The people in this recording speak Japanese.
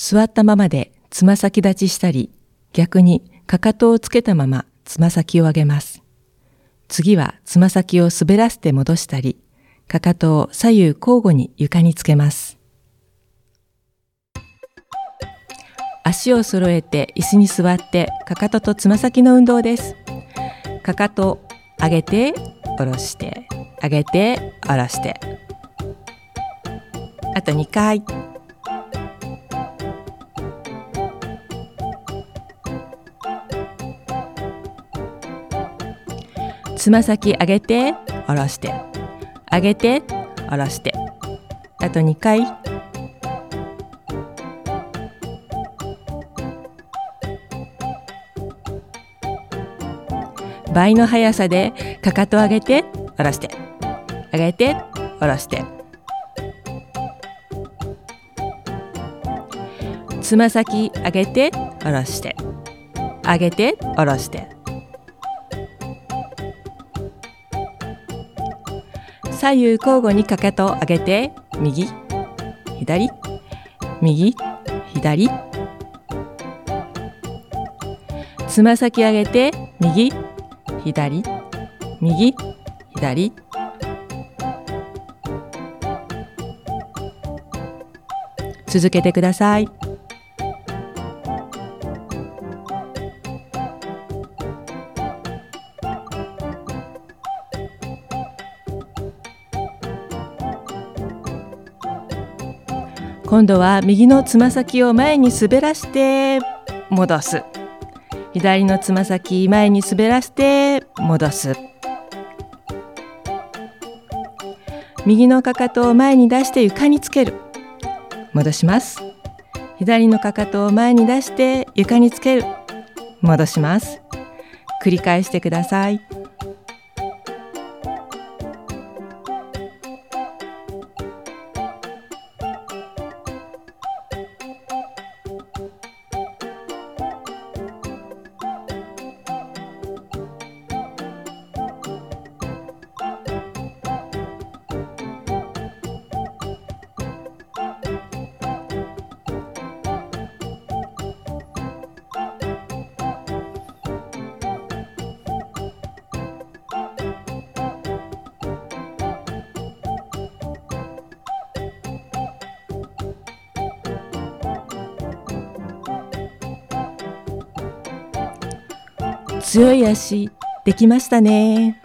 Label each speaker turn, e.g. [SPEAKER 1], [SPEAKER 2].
[SPEAKER 1] 座ったままでつま先立ちしたり、逆にかかとをつけたままつま先を上げます。次はつま先を滑らせて戻したり、かかとを左右交互に床につけます。足を揃えて椅子に座ってかかととつま先の運動です。かかと上げて下ろして上げて下ろしてあと2回つま先上げて下ろして。上げて下ろして。あと2回。倍の速さでかかと上げて下ろして。上げて下ろして。つま先上げて下ろして。上げて下ろして。左右交互にかかとを上げて右左右左つま先上げて右左右左続けてください。今度は右のつま先を前に滑らして戻す。左のつま先前に滑らして戻す。右のかかとを前に出して床につける。戻します。左のかかとを前に出して床につける。戻します。繰り返してください。強い足できましたね。